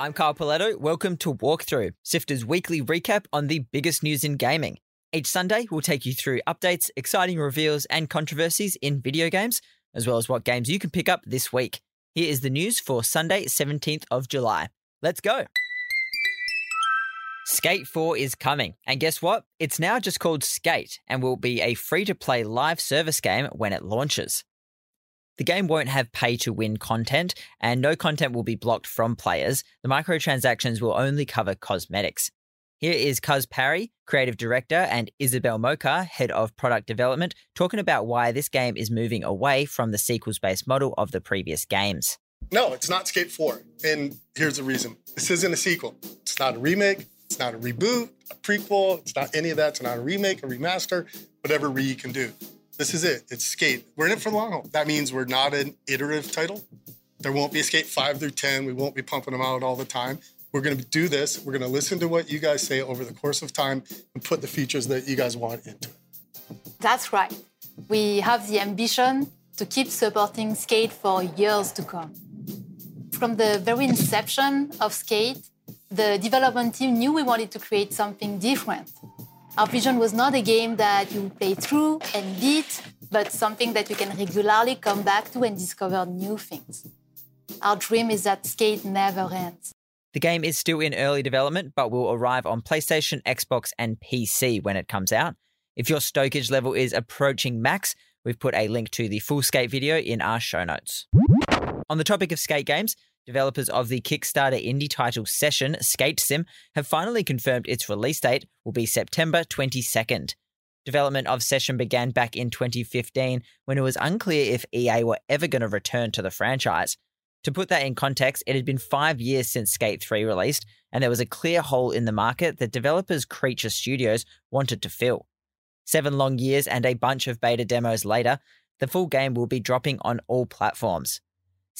I'm Kyle Pauletto. Welcome to Walkthrough, Sifter's weekly recap on the biggest news in gaming. Each Sunday, we'll take you through updates, exciting reveals, and controversies in video games, as well as what games you can pick up this week. Here is the news for Sunday, 17th of July. Let's go. Skate 4 is coming, and guess what? It's now just called Skate and will be a free to play live service game when it launches. The game won't have pay to win content, and no content will be blocked from players. The microtransactions will only cover cosmetics. Here is Cuz Parry, creative director, and Isabel Mocha, head of product development, talking about why this game is moving away from the sequels based model of the previous games. No, it's not Skate 4. And here's the reason this isn't a sequel. It's not a remake. It's not a reboot, a prequel. It's not any of that. It's not a remake, a remaster, whatever Re can do. This is it. It's Skate. We're in it for the long haul. That means we're not an iterative title. There won't be a Skate 5 through 10. We won't be pumping them out all the time. We're going to do this. We're going to listen to what you guys say over the course of time and put the features that you guys want into it. That's right. We have the ambition to keep supporting Skate for years to come. From the very inception of Skate, the development team knew we wanted to create something different. Our vision was not a game that you play through and beat, but something that you can regularly come back to and discover new things. Our dream is that Skate never ends. The game is still in early development, but will arrive on PlayStation, Xbox, and PC when it comes out. If your stokage level is approaching max, we've put a link to the full skate video in our show notes. On the topic of skate games, developers of the Kickstarter indie title Session Skate Sim have finally confirmed its release date will be September 22nd. Development of Session began back in 2015 when it was unclear if EA were ever going to return to the franchise. To put that in context, it had been five years since Skate 3 released, and there was a clear hole in the market that developers Creature Studios wanted to fill. Seven long years and a bunch of beta demos later, the full game will be dropping on all platforms.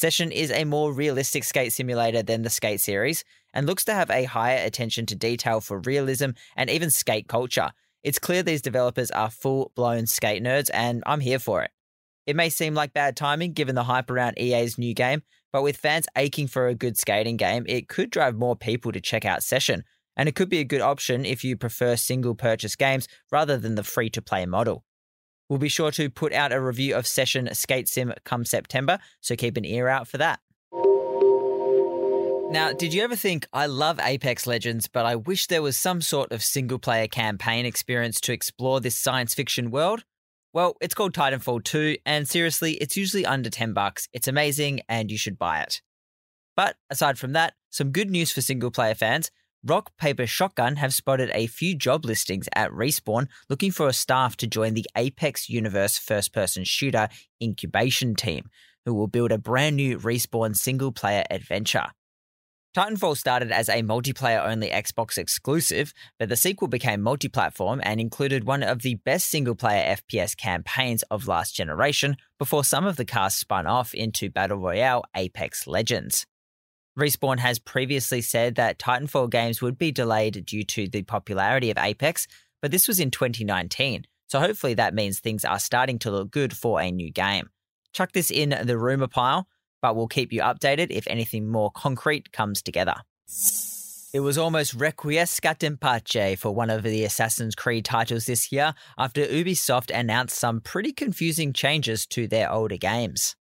Session is a more realistic skate simulator than the Skate series and looks to have a higher attention to detail for realism and even skate culture. It's clear these developers are full blown skate nerds, and I'm here for it. It may seem like bad timing given the hype around EA's new game, but with fans aching for a good skating game, it could drive more people to check out Session, and it could be a good option if you prefer single purchase games rather than the free to play model. We'll be sure to put out a review of Session Skate Sim come September, so keep an ear out for that. Now, did you ever think, I love Apex Legends, but I wish there was some sort of single player campaign experience to explore this science fiction world? Well, it's called Titanfall 2, and seriously, it's usually under 10 bucks. It's amazing, and you should buy it. But aside from that, some good news for single player fans. Rock Paper Shotgun have spotted a few job listings at Respawn looking for a staff to join the Apex Universe first person shooter incubation team, who will build a brand new Respawn single player adventure. Titanfall started as a multiplayer only Xbox exclusive, but the sequel became multi platform and included one of the best single player FPS campaigns of last generation before some of the cast spun off into Battle Royale Apex Legends. Respawn has previously said that Titanfall games would be delayed due to the popularity of Apex, but this was in 2019, so hopefully that means things are starting to look good for a new game. Chuck this in the rumour pile but we'll keep you updated if anything more concrete comes together. It was almost requiescat in pace for one of the Assassin's Creed titles this year after Ubisoft announced some pretty confusing changes to their older games.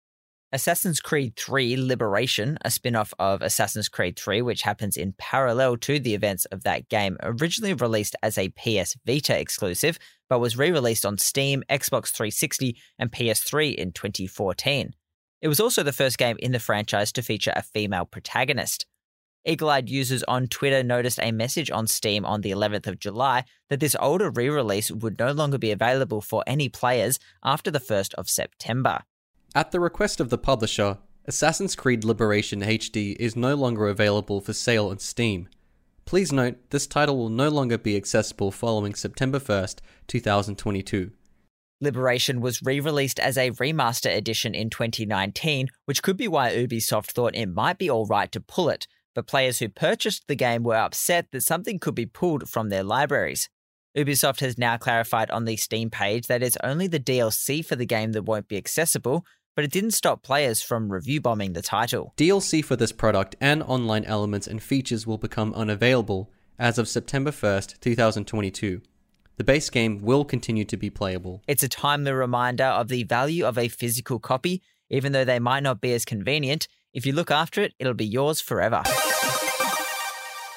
Assassin's Creed 3 Liberation, a spin off of Assassin's Creed 3, which happens in parallel to the events of that game, originally released as a PS Vita exclusive, but was re released on Steam, Xbox 360, and PS3 in 2014. It was also the first game in the franchise to feature a female protagonist. Eagle eyed users on Twitter noticed a message on Steam on the 11th of July that this older re release would no longer be available for any players after the 1st of September. At the request of the publisher, Assassin's Creed Liberation HD is no longer available for sale on Steam. Please note, this title will no longer be accessible following September 1st, 2022. Liberation was re released as a remaster edition in 2019, which could be why Ubisoft thought it might be alright to pull it, but players who purchased the game were upset that something could be pulled from their libraries. Ubisoft has now clarified on the Steam page that it's only the DLC for the game that won't be accessible, but it didn't stop players from review bombing the title. DLC for this product and online elements and features will become unavailable as of September 1st, 2022. The base game will continue to be playable. It's a timely reminder of the value of a physical copy, even though they might not be as convenient. If you look after it, it'll be yours forever.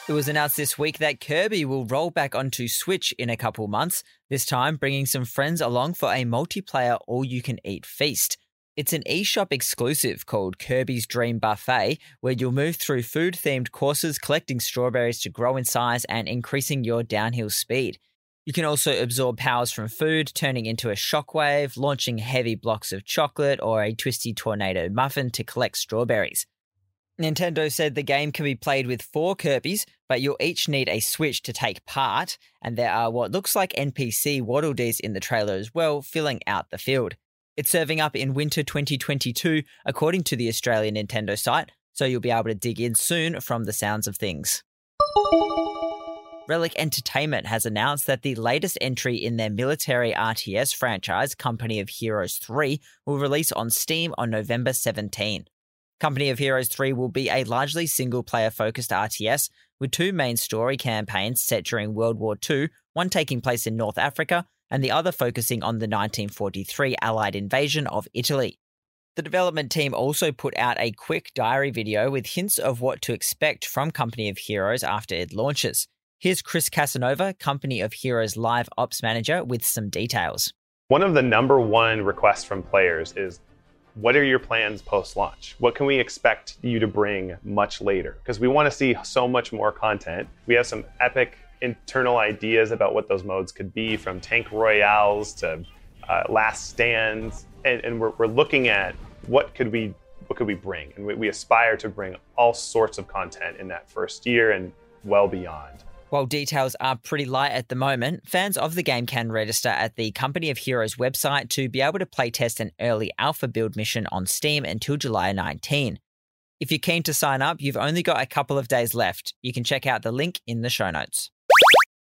It was announced this week that Kirby will roll back onto Switch in a couple months, this time bringing some friends along for a multiplayer all you can eat feast. It's an eShop exclusive called Kirby's Dream Buffet, where you'll move through food themed courses, collecting strawberries to grow in size and increasing your downhill speed. You can also absorb powers from food, turning into a shockwave, launching heavy blocks of chocolate, or a twisty tornado muffin to collect strawberries. Nintendo said the game can be played with four Kirby's, but you'll each need a Switch to take part, and there are what looks like NPC Waddle Dees in the trailer as well, filling out the field. It's serving up in winter 2022, according to the Australian Nintendo site, so you'll be able to dig in soon from the sounds of things. Relic Entertainment has announced that the latest entry in their military RTS franchise, Company of Heroes 3, will release on Steam on November 17. Company of Heroes 3 will be a largely single player focused RTS with two main story campaigns set during World War II, one taking place in North Africa and the other focusing on the 1943 Allied invasion of Italy. The development team also put out a quick diary video with hints of what to expect from Company of Heroes after it launches. Here's Chris Casanova, Company of Heroes live ops manager, with some details. One of the number one requests from players is what are your plans post launch? What can we expect you to bring much later? Because we want to see so much more content. We have some epic internal ideas about what those modes could be, from tank royales to uh, last stands, and, and we're, we're, looking at what could we what could we bring, and we, we aspire to bring all sorts of content in that first year and well beyond. While details are pretty light at the moment, fans of the game can register at the Company of Heroes website to be able to playtest an early alpha build mission on Steam until July 19. If you're keen to sign up, you've only got a couple of days left. You can check out the link in the show notes.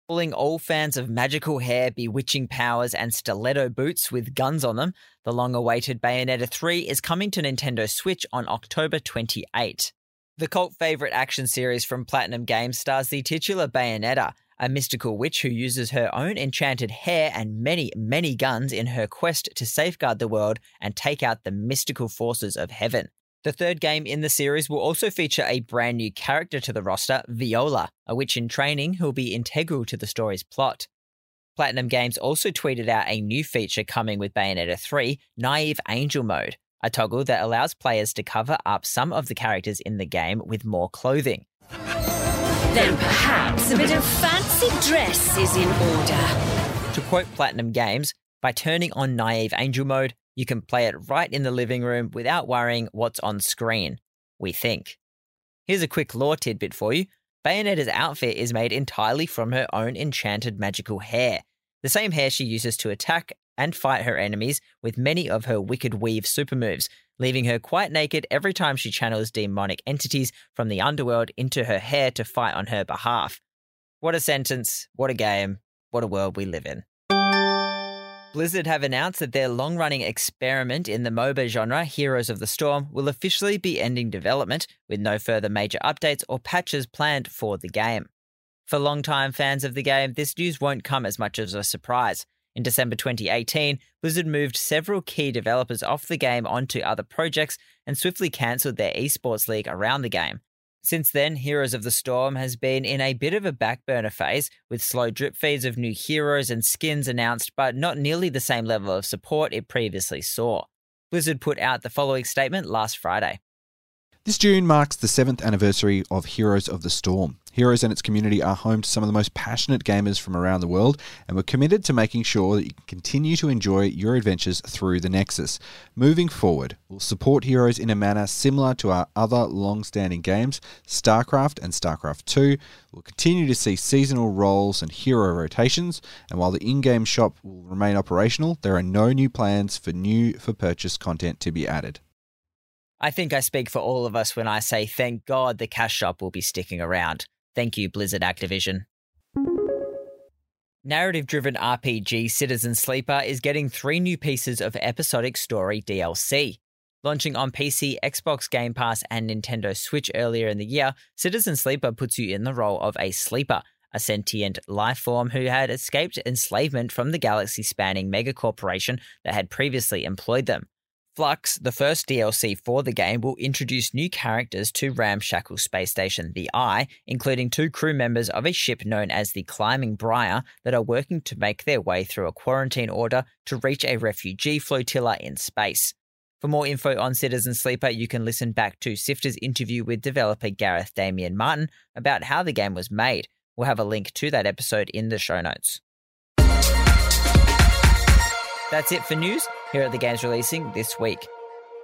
Calling all fans of magical hair, bewitching powers, and stiletto boots with guns on them, the long awaited Bayonetta 3 is coming to Nintendo Switch on October 28. The cult favorite action series from Platinum Games stars the titular Bayonetta, a mystical witch who uses her own enchanted hair and many, many guns in her quest to safeguard the world and take out the mystical forces of heaven. The third game in the series will also feature a brand new character to the roster, Viola, a witch in training who'll be integral to the story's plot. Platinum Games also tweeted out a new feature coming with Bayonetta 3, Naive Angel Mode, a toggle that allows players to cover up some of the characters in the game with more clothing. Then perhaps a bit of fancy dress is in order. To quote Platinum Games, by turning on Naive Angel Mode, you can play it right in the living room without worrying what's on screen, we think. Here's a quick lore tidbit for you Bayonetta's outfit is made entirely from her own enchanted magical hair, the same hair she uses to attack and fight her enemies with many of her wicked weave super moves, leaving her quite naked every time she channels demonic entities from the underworld into her hair to fight on her behalf. What a sentence, what a game, what a world we live in. Blizzard have announced that their long running experiment in the MOBA genre, Heroes of the Storm, will officially be ending development, with no further major updates or patches planned for the game. For long-time fans of the game, this news won't come as much as a surprise. In December 2018, Blizzard moved several key developers off the game onto other projects and swiftly cancelled their esports league around the game. Since then, Heroes of the Storm has been in a bit of a backburner phase, with slow drip feeds of new heroes and skins announced, but not nearly the same level of support it previously saw. Blizzard put out the following statement last Friday. This June marks the seventh anniversary of Heroes of the Storm. Heroes and its community are home to some of the most passionate gamers from around the world, and we're committed to making sure that you can continue to enjoy your adventures through the Nexus. Moving forward, we'll support Heroes in a manner similar to our other long standing games, StarCraft and StarCraft 2. We'll continue to see seasonal roles and hero rotations, and while the in game shop will remain operational, there are no new plans for new for purchase content to be added. I think I speak for all of us when I say thank God the cash shop will be sticking around. Thank you, Blizzard Activision. Narrative driven RPG Citizen Sleeper is getting three new pieces of episodic story DLC. Launching on PC, Xbox Game Pass, and Nintendo Switch earlier in the year, Citizen Sleeper puts you in the role of a sleeper, a sentient life form who had escaped enslavement from the galaxy spanning megacorporation that had previously employed them. Flux, the first DLC for the game, will introduce new characters to Ramshackle Space Station The Eye, including two crew members of a ship known as the Climbing Briar that are working to make their way through a quarantine order to reach a refugee flotilla in space. For more info on Citizen Sleeper, you can listen back to Sifter's interview with developer Gareth Damian Martin about how the game was made. We'll have a link to that episode in the show notes. That's it for news. Here are the games releasing this week.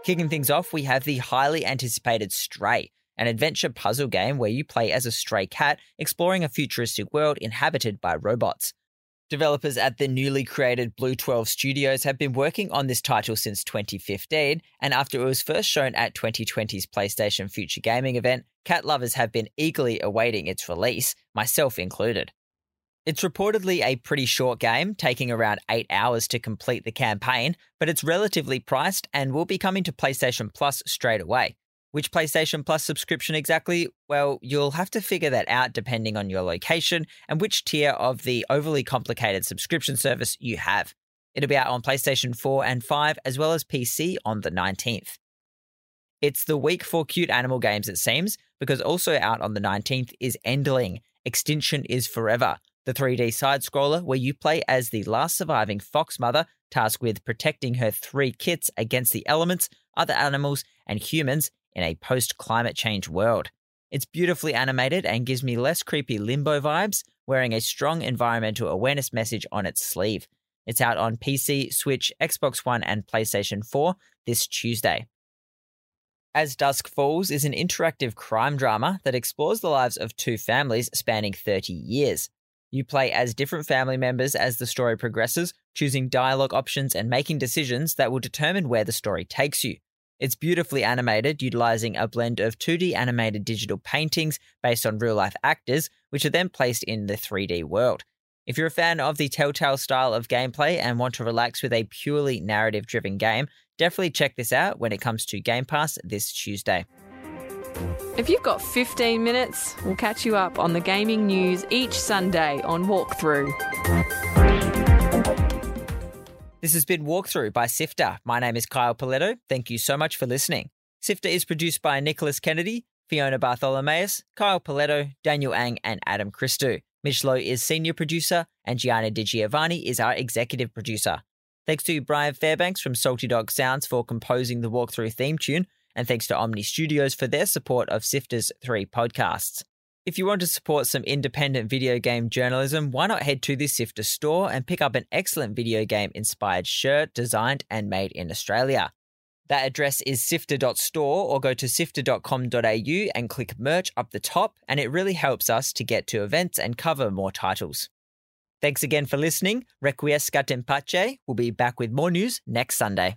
Kicking things off, we have the highly anticipated Stray, an adventure puzzle game where you play as a stray cat exploring a futuristic world inhabited by robots. Developers at the newly created Blue 12 Studios have been working on this title since 2015, and after it was first shown at 2020's PlayStation Future Gaming event, cat lovers have been eagerly awaiting its release, myself included. It's reportedly a pretty short game, taking around 8 hours to complete the campaign, but it's relatively priced and will be coming to PlayStation Plus straight away. Which PlayStation Plus subscription exactly? Well, you'll have to figure that out depending on your location and which tier of the overly complicated subscription service you have. It'll be out on PlayStation 4 and 5 as well as PC on the 19th. It's the week for cute animal games, it seems, because also out on the 19th is Endling Extinction is Forever, the 3D side scroller where you play as the last surviving fox mother tasked with protecting her three kits against the elements, other animals, and humans in a post climate change world. It's beautifully animated and gives me less creepy limbo vibes, wearing a strong environmental awareness message on its sleeve. It's out on PC, Switch, Xbox One, and PlayStation 4 this Tuesday. As Dusk Falls is an interactive crime drama that explores the lives of two families spanning 30 years. You play as different family members as the story progresses, choosing dialogue options and making decisions that will determine where the story takes you. It's beautifully animated, utilizing a blend of 2D animated digital paintings based on real life actors, which are then placed in the 3D world. If you're a fan of the Telltale style of gameplay and want to relax with a purely narrative driven game, definitely check this out when it comes to Game Pass this Tuesday. If you've got 15 minutes, we'll catch you up on the gaming news each Sunday on Walkthrough. This has been Walkthrough by Sifter. My name is Kyle Pauletto. Thank you so much for listening. Sifter is produced by Nicholas Kennedy, Fiona Bartholomaeus, Kyle Pauletto, Daniel Ang, and Adam Christou. Mitch Loh is senior producer, and Gianni Di Giovanni is our executive producer. Thanks to Brian Fairbanks from Salty Dog Sounds for composing the Walkthrough theme tune, and thanks to Omny Studios for their support of Sifter's three podcasts. If you want to support some independent video game journalism, why not head to the Sifter store and pick up an excellent video game inspired shirt designed and made in Australia? That address is sifter.store or go to sifter.com.au and click merch up the top, and it really helps us to get to events and cover more titles. Thanks again for listening. Requiescat in pace. We'll be back with more news next Sunday.